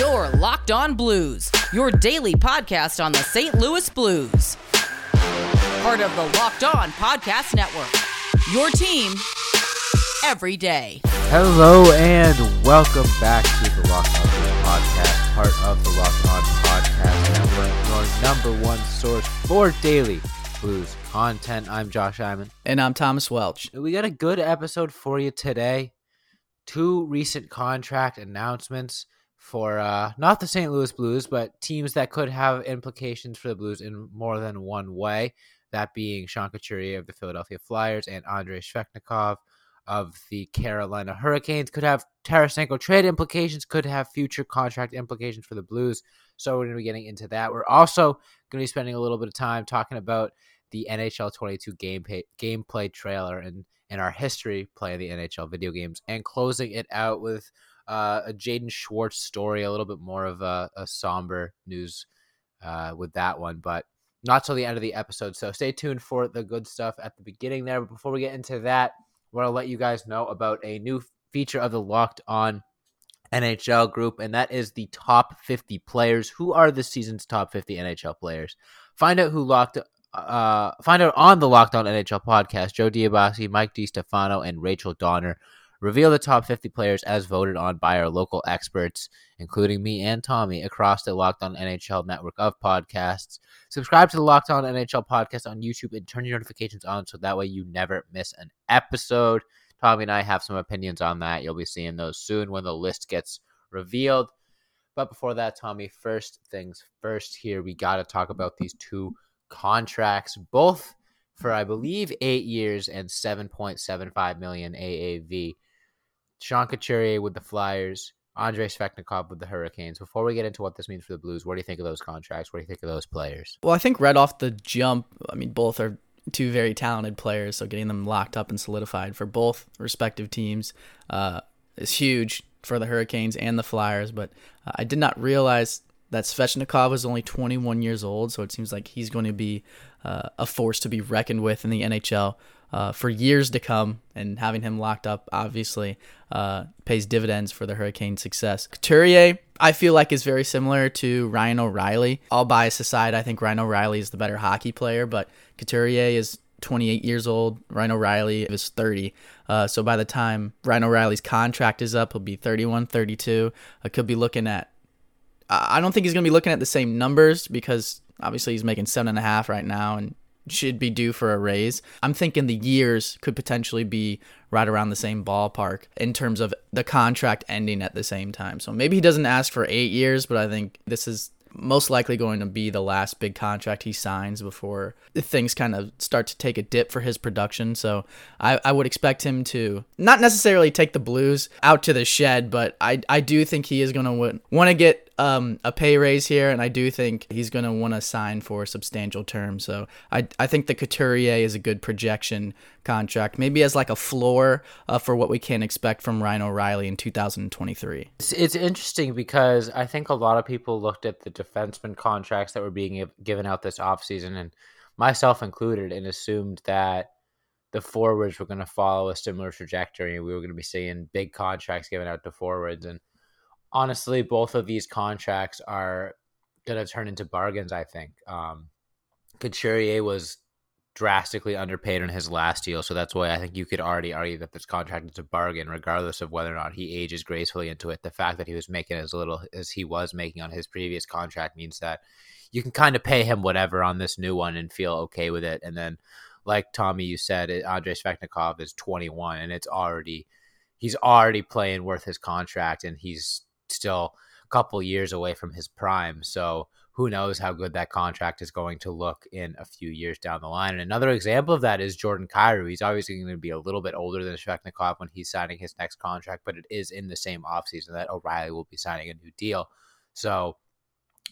Your Locked On Blues, your daily podcast on the St. Louis Blues. Part of the Locked On Podcast Network. Your team every day. Hello and welcome back to the Locked On Blues podcast, part of the Locked On Podcast Network, your number one source for daily blues content. I'm Josh Hyman. And I'm Thomas Welch. We got a good episode for you today. Two recent contract announcements for uh, not the St. Louis Blues, but teams that could have implications for the Blues in more than one way. That being Sean Couturier of the Philadelphia Flyers and Andrei Svechnikov of the Carolina Hurricanes. Could have Tarasenko trade implications, could have future contract implications for the Blues. So we're going to be getting into that. We're also going to be spending a little bit of time talking about the NHL 22 gameplay gameplay trailer and and our history playing the NHL video games, and closing it out with uh, a Jaden Schwartz story, a little bit more of a, a somber news uh, with that one, but not till the end of the episode. So stay tuned for the good stuff at the beginning there. But before we get into that, I want to let you guys know about a new feature of the Locked On NHL group, and that is the top 50 players. Who are the season's top 50 NHL players? Find out who locked uh, find out on the Locked On NHL podcast. Joe Diabasi, Mike DiStefano, and Rachel Donner reveal the top 50 players as voted on by our local experts, including me and Tommy, across the Locked On NHL network of podcasts. Subscribe to the Locked On NHL podcast on YouTube and turn your notifications on so that way you never miss an episode. Tommy and I have some opinions on that. You'll be seeing those soon when the list gets revealed. But before that, Tommy, first things first here, we got to talk about these two contracts, both for I believe eight years and 7.75 million AAV. Sean Couturier with the Flyers, Andrei Svechnikov with the Hurricanes. Before we get into what this means for the Blues, what do you think of those contracts? What do you think of those players? Well, I think right off the jump, I mean, both are two very talented players, so getting them locked up and solidified for both respective teams uh, is huge for the Hurricanes and the Flyers. But uh, I did not realize that Svechnikov is only 21 years old, so it seems like he's going to be uh, a force to be reckoned with in the NHL uh, for years to come. And having him locked up obviously uh, pays dividends for the Hurricane success. Couturier, I feel like, is very similar to Ryan O'Reilly. All bias aside, I think Ryan O'Reilly is the better hockey player, but Couturier is 28 years old. Ryan O'Reilly is 30. Uh, so by the time Ryan O'Reilly's contract is up, he'll be 31, 32. I could be looking at I don't think he's going to be looking at the same numbers because obviously he's making seven and a half right now and should be due for a raise. I'm thinking the years could potentially be right around the same ballpark in terms of the contract ending at the same time. So maybe he doesn't ask for eight years, but I think this is most likely going to be the last big contract he signs before things kind of start to take a dip for his production. So I, I would expect him to not necessarily take the Blues out to the shed, but I, I do think he is going to want to get um, a pay raise here, and I do think he's going to want to sign for substantial terms. So I, I think the Couturier is a good projection contract, maybe as like a floor uh, for what we can expect from Ryan O'Reilly in 2023. It's, it's interesting because I think a lot of people looked at the defenseman contracts that were being given out this offseason, and myself included, and assumed that the forwards were going to follow a similar trajectory we were going to be seeing big contracts given out to forwards and honestly, both of these contracts are going to turn into bargains. I think um, Couturier was drastically underpaid on his last deal, so that's why I think you could already argue that this contract is a bargain, regardless of whether or not he ages gracefully into it. The fact that he was making as little as he was making on his previous contract means that you can kind of pay him whatever on this new one and feel okay with it. And then, like Tommy, you said, Andrei Svechnikov is 21 and it's already he's already playing worth his contract, and he's still a couple years away from his prime. So who knows how good that contract is going to look in a few years down the line. And another example of that is Jordan Kyrou. He's obviously going to be a little bit older than Svechnikov when he's signing his next contract, but it is in the same offseason that O'Reilly will be signing a new deal. So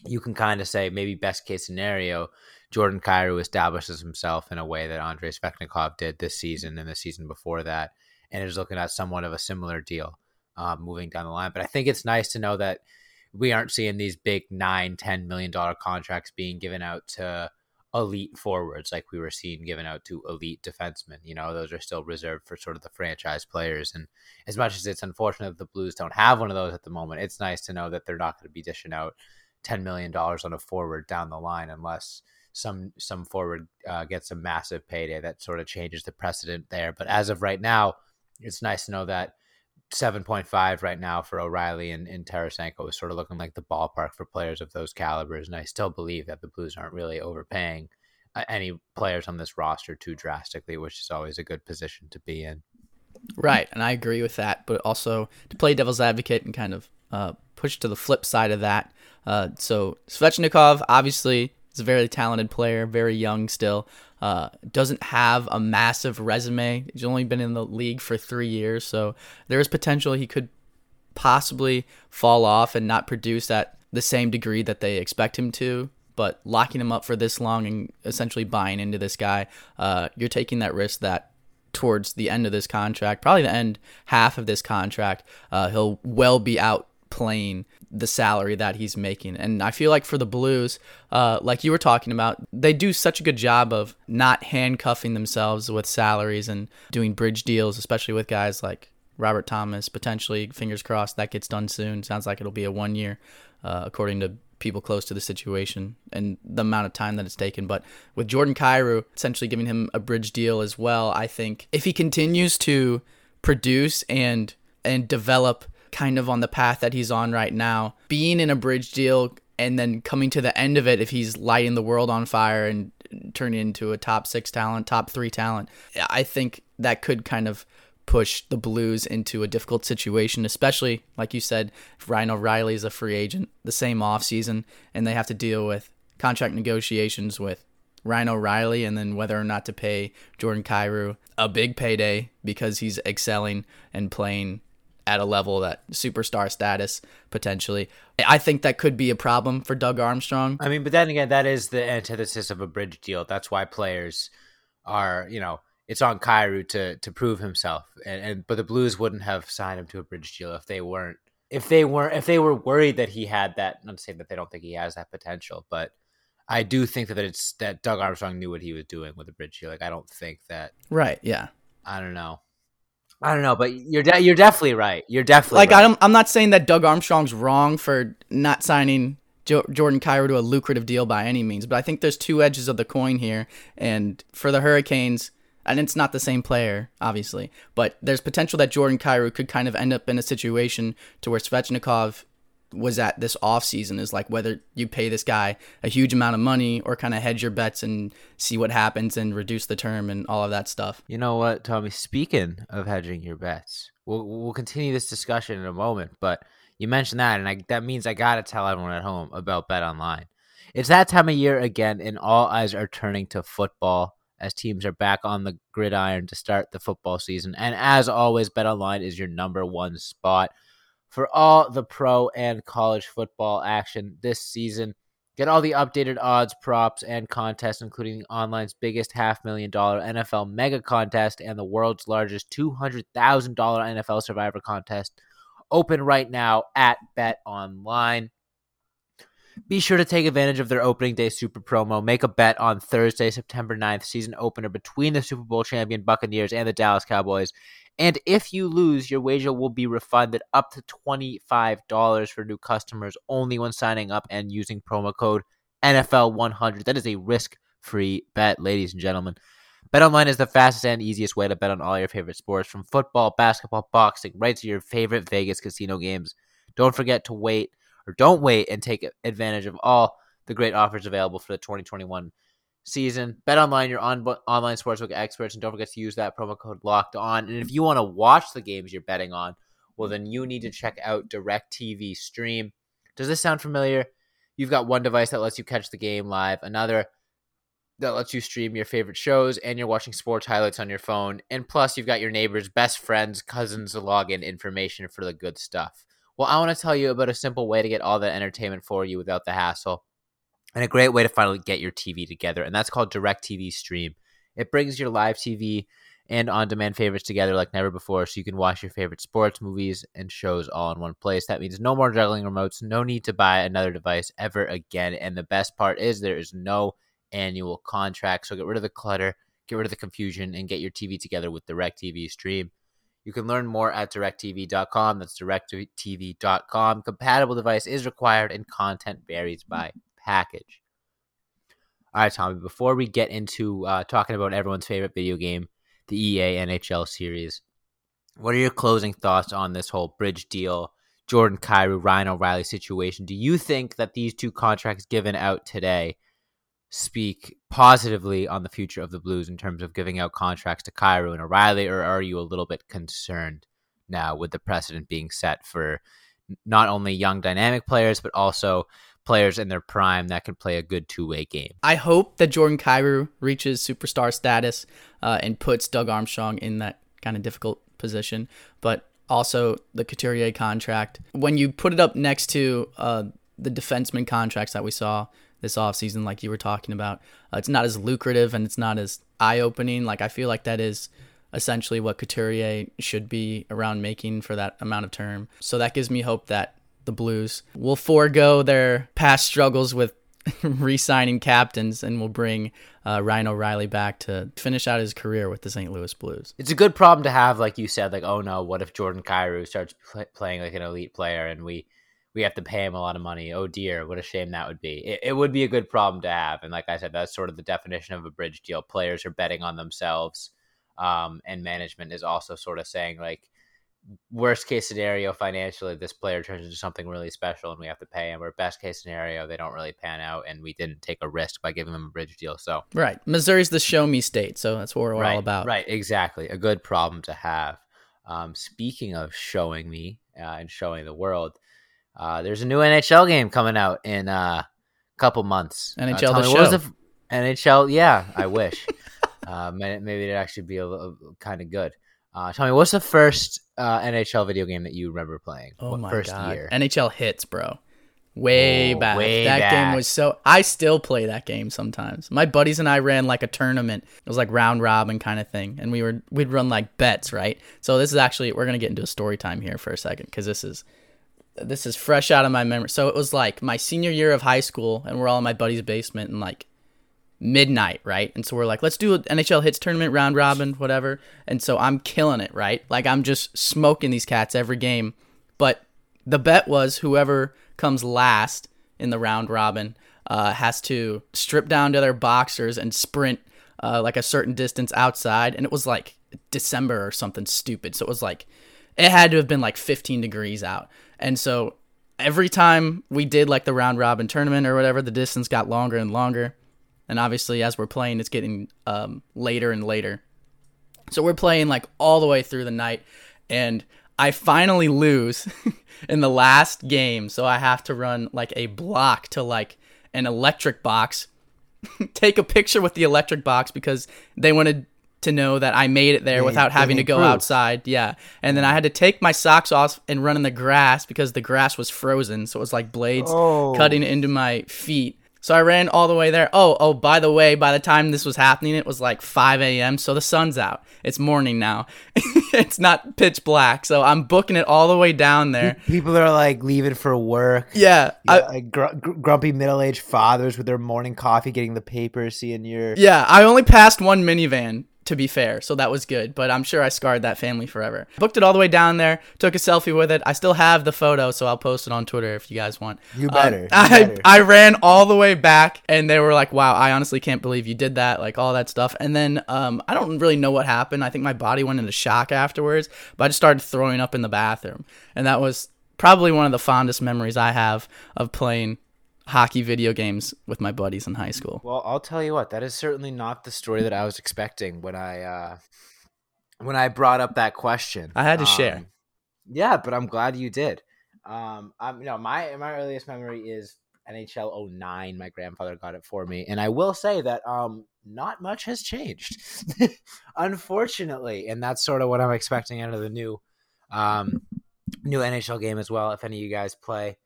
you can kind of say maybe best case scenario, Jordan Kyrou establishes himself in a way that Andrei Svechnikov did this season and the season before that, and is looking at somewhat of a similar deal uh, moving down the line. But I think it's nice to know that we aren't seeing these big nine, ten million dollar contracts being given out to elite forwards like we were seeing given out to elite defensemen. You know, those are still reserved for sort of the franchise players. And as much as it's unfortunate that the Blues don't have one of those at the moment, it's nice to know that they're not going to be dishing out ten million dollars on a forward down the line unless some some forward uh, gets a massive payday that sort of changes the precedent there. But as of right now, it's nice to know that 7.5 right now for O'Reilly and, and Tarasenko is sort of looking like the ballpark for players of those calibers. And I still believe that the Blues aren't really overpaying uh, any players on this roster too drastically, which is always a good position to be in. Right. And I agree with that. But also to play devil's advocate and kind of uh, push to the flip side of that. Uh, so Svechnikov, obviously, is a very talented player, very young still. Uh, doesn't have a massive resume. He's only been in the league for three years, so there is potential he could possibly fall off and not produce at the same degree that they expect him to. But locking him up for this long and essentially buying into this guy, uh, you're taking that risk that towards the end of this contract, probably the end half of this contract, uh, he'll well be out playing the salary that he's making. And I feel like for the Blues, uh, like you were talking about, they do such a good job of not handcuffing themselves with salaries and doing bridge deals, especially with guys like Robert Thomas. Potentially, fingers crossed, that gets done soon. Sounds like it'll be a one year, uh, according to people close to the situation and the amount of time that it's taken. But with Jordan Kyrou essentially giving him a bridge deal as well, I think if he continues to produce and and develop kind of on the path that he's on right now, being in a bridge deal and then coming to the end of it, if he's lighting the world on fire and turning into a top six talent, top three talent, I think that could kind of push the Blues into a difficult situation, especially like you said, if Ryan O'Reilly is a free agent the same offseason and they have to deal with contract negotiations with Ryan O'Reilly and then whether or not to pay Jordan Kyrou a big payday because he's excelling and playing at a level that superstar status potentially. I think that could be a problem for Doug Armstrong. I mean, but then again, that is the antithesis of a bridge deal. That's why players are, you know, it's on Kyrou to to prove himself. And, and but the Blues wouldn't have signed him to a bridge deal if they weren't if they weren't if they were worried that he had that. Not to say that they don't think he has that potential, but I do think that it's that Doug Armstrong knew what he was doing with the bridge deal. Like I don't think that. Right. Yeah. I don't know. I don't know, but you're de- you're definitely right. You're definitely like right. I'm I'm not saying that Doug Armstrong's wrong for not signing jo- Jordan Kyrou to a lucrative deal by any means, but I think there's two edges of the coin here, and for the Hurricanes, and it's not the same player, obviously, but there's potential that Jordan Kyrou could kind of end up in a situation to where Svechnikov was at this off season is like whether you pay this guy a huge amount of money or kind of hedge your bets and see what happens and reduce the term and all of that stuff. You know what, Tommy? Speaking of hedging your bets, we'll we'll continue this discussion in a moment. But you mentioned that, and I, that means I gotta tell everyone at home about Bet Online. It's that time of year again, and all eyes are turning to football as teams are back on the gridiron to start the football season. And as always, Bet Online is your number one spot for all the pro and college football action this season. Get all the updated odds, props, and contests, including online's biggest half million dollar NFL mega contest and the world's largest $200,000 NFL survivor contest. Open right now at Bet Online. Be sure to take advantage of their opening day super promo. Make a bet on Thursday, September 9th, season opener between the Super Bowl champion Buccaneers and the Dallas Cowboys. And if you lose, your wager will be refunded up to $25 for new customers only when signing up and using promo code NFL100. That is a risk free bet, ladies and gentlemen. BetOnline is the fastest and easiest way to bet on all your favorite sports from football, basketball, boxing, right to your favorite Vegas casino games. Don't forget to wait or don't wait and take advantage of all the great offers available for the 2021 season. Bet online, your on- online sportsbook experts, and don't forget to use that promo code locked on. And if you want to watch the games you're betting on, well, then you need to check out DirecTV Stream. Does this sound familiar? You've got one device that lets you catch the game live, another that lets you stream your favorite shows, and you're watching sports highlights on your phone. And plus, you've got your neighbors, best friends, cousins login information for the good stuff. Well, I want to tell you about a simple way to get all that entertainment for you without the hassle and a great way to finally get your TV together, and that's called DirecTV Stream. It brings your live TV and on demand favorites together like never before, so you can watch your favorite sports, movies, and shows all in one place. That means no more juggling remotes, no need to buy another device ever again. And the best part is there is no annual contract. So get rid of the clutter, get rid of the confusion, and get your TV together with DirecTV Stream. You can learn more at directv.com. That's directv.com. Compatible device is required and content varies by package. All right, Tommy, before we get into uh, talking about everyone's favorite video game, the EA NHL series, what are your closing thoughts on this whole bridge deal, Jordan Kyrou, Ryan O'Reilly situation? Do you think that these two contracts given out today speak positively on the future of the Blues in terms of giving out contracts to Kyrou and O'Reilly, or are you a little bit concerned now with the precedent being set for not only young dynamic players, but also players in their prime that can play a good two way game. I hope that Jordan Kyrou reaches superstar status uh, and puts Doug Armstrong in that kind of difficult position. But also the Couturier contract, when you put it up next to uh, the defenseman contracts that we saw this offseason, like you were talking about, uh, it's not as lucrative and it's not as eye opening. Like, I feel like that is essentially what Couturier should be around making for that amount of term. So that gives me hope that the Blues will forego their past struggles with re-signing captains and will bring uh, Ryan O'Reilly back to finish out his career with the St. Louis Blues. It's a good problem to have, like you said. Like, oh no, what if Jordan Kyrou starts pl- playing like an elite player and we we have to pay him a lot of money? Oh dear, what a shame that would be. It, it would be a good problem to have, and like I said, that's sort of the definition of a bridge deal. Players are betting on themselves, um, and management is also sort of saying like worst case scenario financially this player turns into something really special and we have to pay him or best case scenario they don't really pan out and we didn't take a risk by giving them a bridge deal. So right. Missouri's the show me state so that's what we're right, all about. right exactly. A good problem to have. Um, speaking of showing me uh, and showing the world uh, there's a new nhl game coming out in uh, a couple months. Nhl uh, the show. The f- nhl yeah i wish. Uh, maybe it'd actually be a, a kind of good. Uh, tell me, what's the first uh, NHL video game that you remember playing? Oh what my first god, year? NHL Hitz, bro. Way Oh, back. way that back. game was so. I still play that game sometimes. My buddies and I ran like a tournament. It was like round robin kind of thing, and we were we'd run like bets, right? So this is actually we're gonna get into a story time here for a second because this is this is fresh out of my memory. So it was like my senior year of high school, and we're all in my buddy's basement, and like midnight, right? And so we're like, let's do an NHL Hitz tournament, round robin, whatever. And so I'm killing it, right? Like I'm just smoking these cats every game. But the bet was whoever comes last in the round robin uh, has to strip down to their boxers and sprint uh, like a certain distance outside. And it was like December or something stupid. So it was like, it had to have been like 15 degrees out. And so every time we did like the round robin tournament or whatever, the distance got longer and longer. And obviously, as we're playing, it's getting um, later and later. So we're playing like all the way through the night, and I finally lose in the last game. So I have to run like a block to like an electric box, take a picture with the electric box because they wanted to know that I made it there They- without having to go proof. outside. Yeah. And then I had to take my socks off and run in the grass because the grass was frozen. So it was like blades Oh. cutting into my feet. So I ran all the way there. Oh, oh, by the way, by the time this was happening, it was like 5 a.m. So the sun's out. It's morning now. it's not pitch black. So I'm booking it all the way down there. People are like leaving for work. Yeah. Yeah, I, like gr- gr- grumpy middle-aged fathers with their morning coffee, getting the paper, seeing your. yeah. I only passed one minivan, to be fair. So that was good. But I'm sure I scarred that family forever. Booked it all the way down there. Took a selfie with it. I still have the photo. So I'll post it on Twitter if you guys want. You Um, better, you I, better. I ran all the way back and they were like, wow, I honestly can't believe you did that. Like all that stuff. And then um, I don't really know what happened. I think my body went into shock afterwards, but I just started throwing up in the bathroom. And that was probably one of the fondest memories I have of playing hockey video games with my buddies in high school. Well, I'll tell you what. That is certainly not the story that I was expecting when I uh, when I brought up that question. I had to share. Um, Yeah, but I'm glad you did. Um, I'm, you know, my my earliest memory is NHL 09. My grandfather got it for me, and I will say that um, not much has changed, unfortunately, and that's sort of what I'm expecting out of the new um, new NHL game as well. If any of you guys play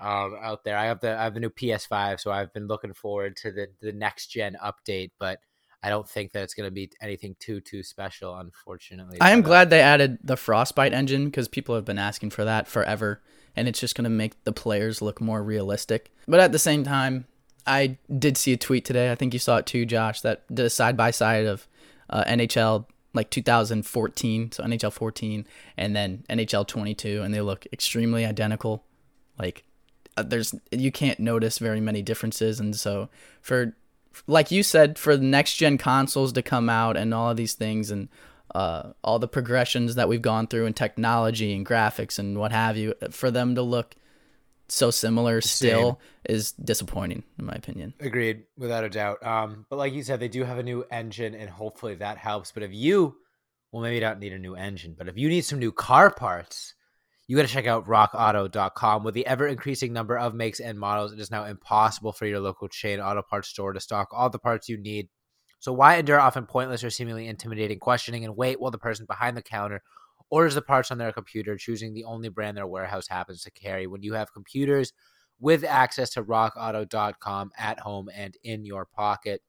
um, out there, I have the I have the new PS5, so I've been looking forward to the the next gen update, but. I don't think that it's going to be anything too too special, unfortunately. I am uh, glad they added the Frostbite engine because people have been asking for that forever, and it's just going to make the players look more realistic. But at the same time, I did see a tweet today. I think you saw it too, Josh. That the side by side of uh, NHL like 2014, so NHL 14, and then NHL 22, and they look extremely identical. Like there's you can't notice very many differences, and so for like you said, for the next gen consoles to come out and all of these things and uh, all the progressions that we've gone through in technology and graphics and what have you, for them to look so similar still Same. is disappointing in my opinion. Agreed, without a doubt. Um, but like you said, they do have a new engine, and hopefully that helps. But if you, well, maybe you don't need a new engine, but if you need some new car parts, you got to check out rockauto.com. With the ever increasing number of makes and models, it is now impossible for your local chain auto parts store to stock all the parts you need. So why endure often pointless or seemingly intimidating questioning and wait while the person behind the counter orders the parts on their computer, choosing the only brand their warehouse happens to carry when you have computers with access to rockauto.com at home and in your pocket.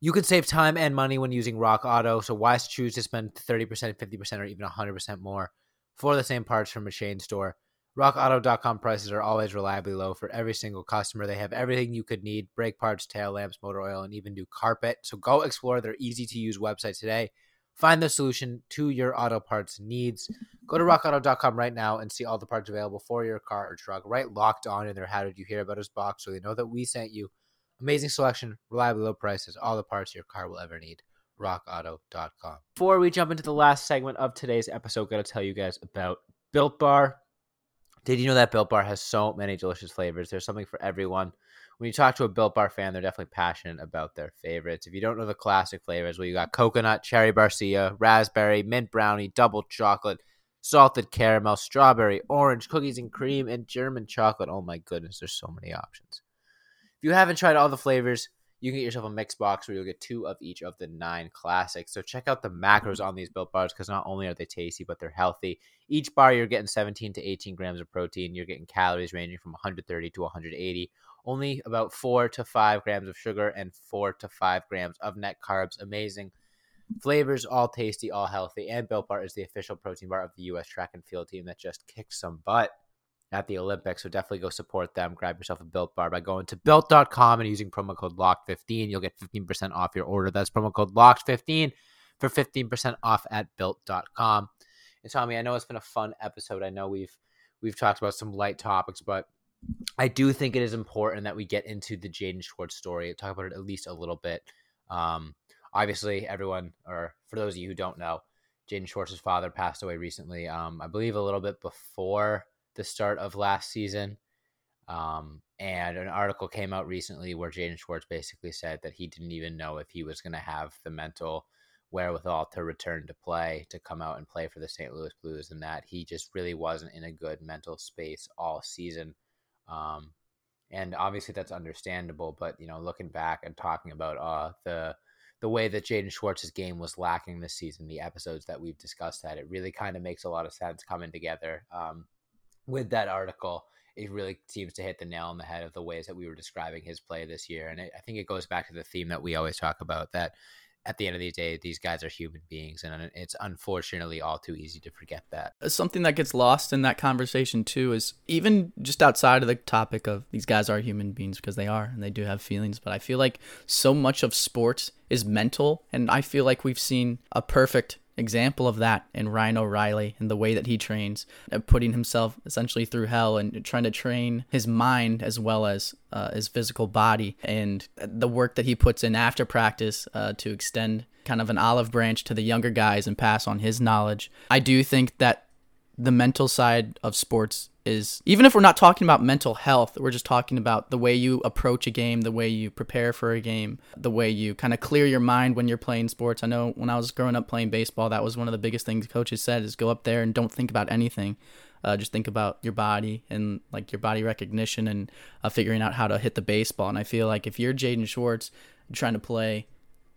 You can save time and money when using Rock Auto, so why choose to spend 30%, 50%, or even 100% more for the same parts from a chain store? RockAuto.com prices are always reliably low for every single customer. They have everything you could need brake parts, tail lamps, motor oil, and even new carpet. So go explore their easy to use website today Find the solution to your auto parts needs. Go to rockauto.com right now and see all the parts available for your car or truck. Right locked on in their How Did You Hear About Us box so they know that we sent you. Amazing selection, reliable low prices, all the parts your car will ever need. RockAuto.com. Before we jump into the last segment of today's episode, got to tell you guys about Built Bar. Did you know that Built Bar has so many delicious flavors? There's something for everyone when you talk to a Built Bar fan, they're definitely passionate about their favorites. If you don't know the classic flavors, well, you got coconut, cherry barcia, raspberry, mint brownie, double chocolate, salted caramel, strawberry, orange, cookies and cream, and German chocolate. Oh my goodness, there's so many options. If you haven't tried all the flavors, you can get yourself a mix box where you'll get two of each of the nine classics. So check out the macros on these built bars because not only are they tasty, but they're healthy. Each bar, you're getting 17 to 18 grams of protein. You're getting calories ranging from 130 to 180 only about four to five grams of sugar and four to five grams of net carbs. Amazing flavors, all tasty, all healthy. And Built Bar is the official protein bar of the U.S. track and field team that just kicked some butt at the Olympics. So definitely go support them. Grab yourself a Built Bar by going to built.com and using promo code LOCKED15. You'll get 15% off your order. That's promo code LOCKED15 for 15% off at built.com. And Tommy, I know it's been a fun episode. I know we've we've talked about some light topics, but I do think it is important that we get into the Jaden Schwartz story, talk about it at least a little bit. Um, obviously, everyone, or for those of you who don't know, Jaden Schwartz's father passed away recently. Um, I believe a little bit before the start of last season. Um, and an article came out recently where Jaden Schwartz basically said that he didn't even know if he was going to have the mental wherewithal to return to play, to come out and play for the St. Louis Blues, and that he just really wasn't in a good mental space all season. Um, and obviously that's understandable. But you know, looking back and talking about uh, the the way that Jaden Schwartz's game was lacking this season, the episodes that we've discussed that, it really kind of makes a lot of sense coming together um, with that article. It really seems to hit the nail on the head of the ways that we were describing his play this year. And it, I think it goes back to the theme that we always talk about that at the end of the day, these guys are human beings, and it's unfortunately all too easy to forget that. Uh, something that gets lost in that conversation too is even just outside of the topic of these guys are human beings because they are and they do have feelings, but I feel like so much of sports is mental, and I feel like we've seen a perfect example of that in Ryan O'Reilly and the way that he trains, putting himself essentially through hell and trying to train his mind as well as uh, his physical body, and the work that he puts in after practice uh, to extend kind of an olive branch to the younger guys and pass on his knowledge. I do think that the mental side of sports is even if we're not talking about mental health, we're just talking about the way you approach a game, the way you prepare for a game, the way you kind of clear your mind when you're playing sports. I know when I was growing up playing baseball, that was one of the biggest things coaches said is go up there and don't think about anything. Uh, just think about your body and like your body recognition and uh, figuring out how to hit the baseball. And I feel like if you're Jaden Schwartz trying to play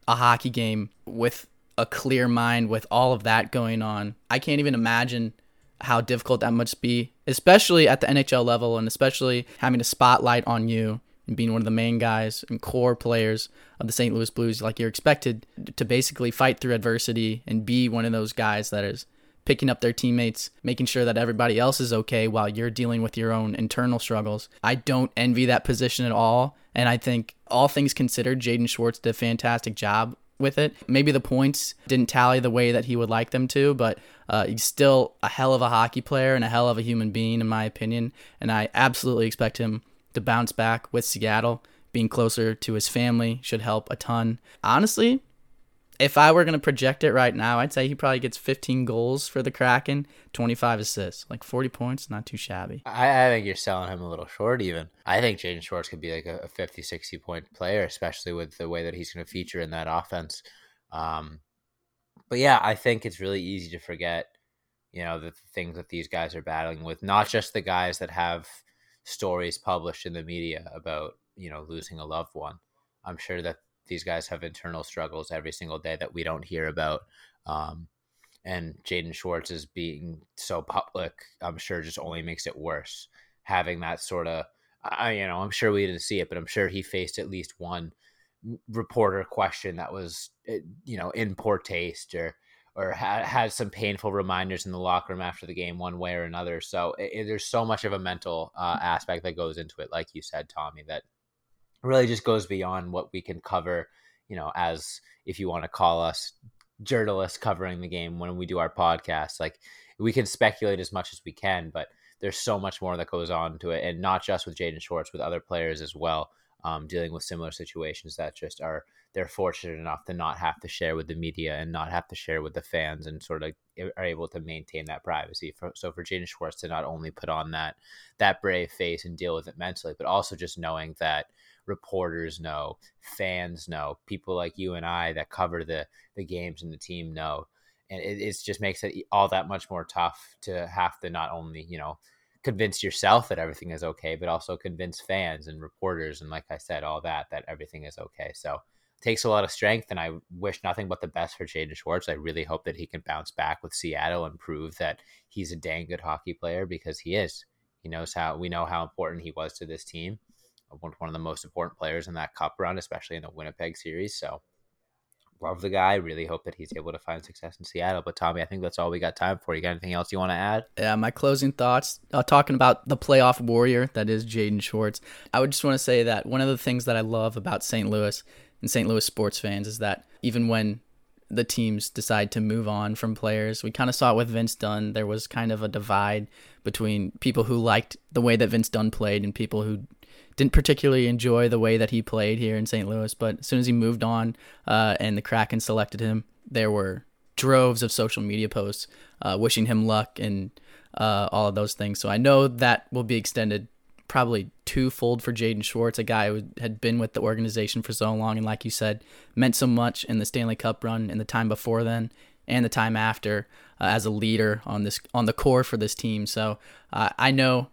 a hockey game with a clear mind, with all of that going on, I can't even imagine how difficult that must be, especially at the NHL level, and especially having a spotlight on you and being one of the main guys and core players of the St. Louis Blues. Like you're expected to basically fight through adversity and be one of those guys that is picking up their teammates, making sure that everybody else is okay while you're dealing with your own internal struggles. I don't envy that position at all. And I think, all things considered, Jaden Schwartz did a fantastic job with it. Maybe the points didn't tally the way that he would like them to, but uh, he's still a hell of a hockey player and a hell of a human being, in my opinion. And I absolutely expect him to bounce back with Seattle. Being closer to his family should help a ton. Honestly, if I were going to project it right now, I'd say he probably gets 15 goals for the Kraken, 25 assists, like 40 points, not too shabby. I, I think you're selling him a little short, even. I think Jaden Schwartz could be like a, a 50, 60 point player, especially with the way that he's going to feature in that offense. Um, but yeah, I think it's really easy to forget, you know, the things that these guys are battling with, not just the guys that have stories published in the media about, you know, losing a loved one. I'm sure that these guys have internal struggles every single day that we don't hear about. Um, and Jaden Schwartz is being so public, I'm sure just only makes it worse. Having that sort of, I, you know, I'm sure we didn't see it, but I'm sure he faced at least one reporter question that was, eh, you know, in poor taste or, or had, had some painful reminders in the locker room after the game, one way or another. So it, it, there's so much of a mental uh, aspect that goes into it, like you said, Tommy, that really just goes beyond what we can cover, you know, as if you want to call us journalists covering the game when we do our podcast. Like we can speculate as much as we can, but there's so much more that goes on to it, and not just with Jaden Schwartz, with other players as well, um, dealing with similar situations that just are they're fortunate enough to not have to share with the media and not have to share with the fans, and sort of are able to maintain that privacy. For, so for Jaden Schwartz to not only put on that that brave face and deal with it mentally, but also just knowing that reporters know, fans know, people like you and I that cover the the games and the team know, and it, it just makes it all that much more tough to have to not only you know convince yourself that everything is okay, but also convince fans and reporters and like I said, all that that everything is okay. So it takes a lot of strength, and I wish nothing but the best for Jaden Schwartz. I really hope that he can bounce back with Seattle and prove that he's a dang good hockey player because he is. He knows how we know how important he was to this team one of the most important players in that cup run, especially in the Winnipeg series. So love the guy. Really hope that he's able to find success in Seattle. But Tommy, I think that's all we got time for. You got anything else you want to add? Yeah, my closing thoughts. Uh, talking about the playoff warrior that is Jaden Schwartz. I would just want to say that one of the things that I love about St. Louis and St. Louis sports fans is that even when the teams decide to move on from players. We kind of saw it with Vince Dunn. There was kind of a divide between people who liked the way that Vince Dunn played and people who didn't particularly enjoy the way that he played here in St. Louis, but as soon as he moved on uh, and the Kraken selected him, there were droves of social media posts uh, wishing him luck and uh, all of those things. So I know that will be extended probably twofold for Jaden Schwartz, a guy who had been with the organization for so long and, like you said, meant so much in the Stanley Cup run and the time before then and the time after uh, as a leader on this on the core for this team. So uh, I know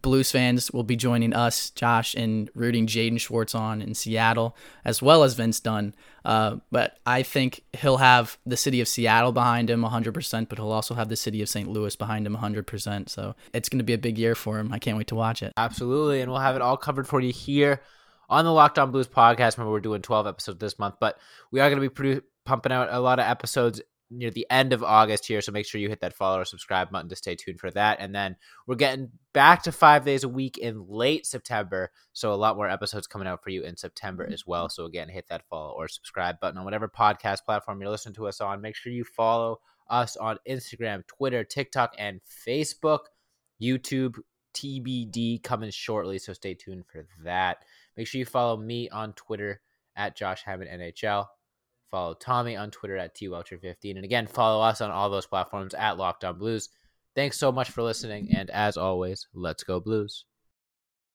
Blues fans will be joining us, Josh, in rooting Jaden Schwartz on in Seattle, as well as Vince Dunn. Uh, but I think he'll have the city of Seattle behind him 100%, but he'll also have the city of St. Louis behind him 100%. So it's going to be a big year for him. I can't wait to watch it. Absolutely. And we'll have it all covered for you here on the Locked On Blues podcast. Remember, we're doing 12 episodes this month, but we are going to be pumping out a lot of episodes near the end of August here. So make sure you hit that follow or subscribe button to stay tuned for that. And then we're getting back to five days a week in late September. So a lot more episodes coming out for you in September as well. Mm-hmm. So again, hit that follow or subscribe button on whatever podcast platform you're listening to us on. Make sure you follow us on Instagram, Twitter, TikTok, and Facebook. YouTube TBD coming shortly. So stay tuned for that. Make sure you follow me on Twitter at Josh Hammond NHL. Follow Tommy on Twitter at TWelcher15. And again, follow us on all those platforms at Locked On Blues. Thanks so much for listening. And as always, let's go Blues.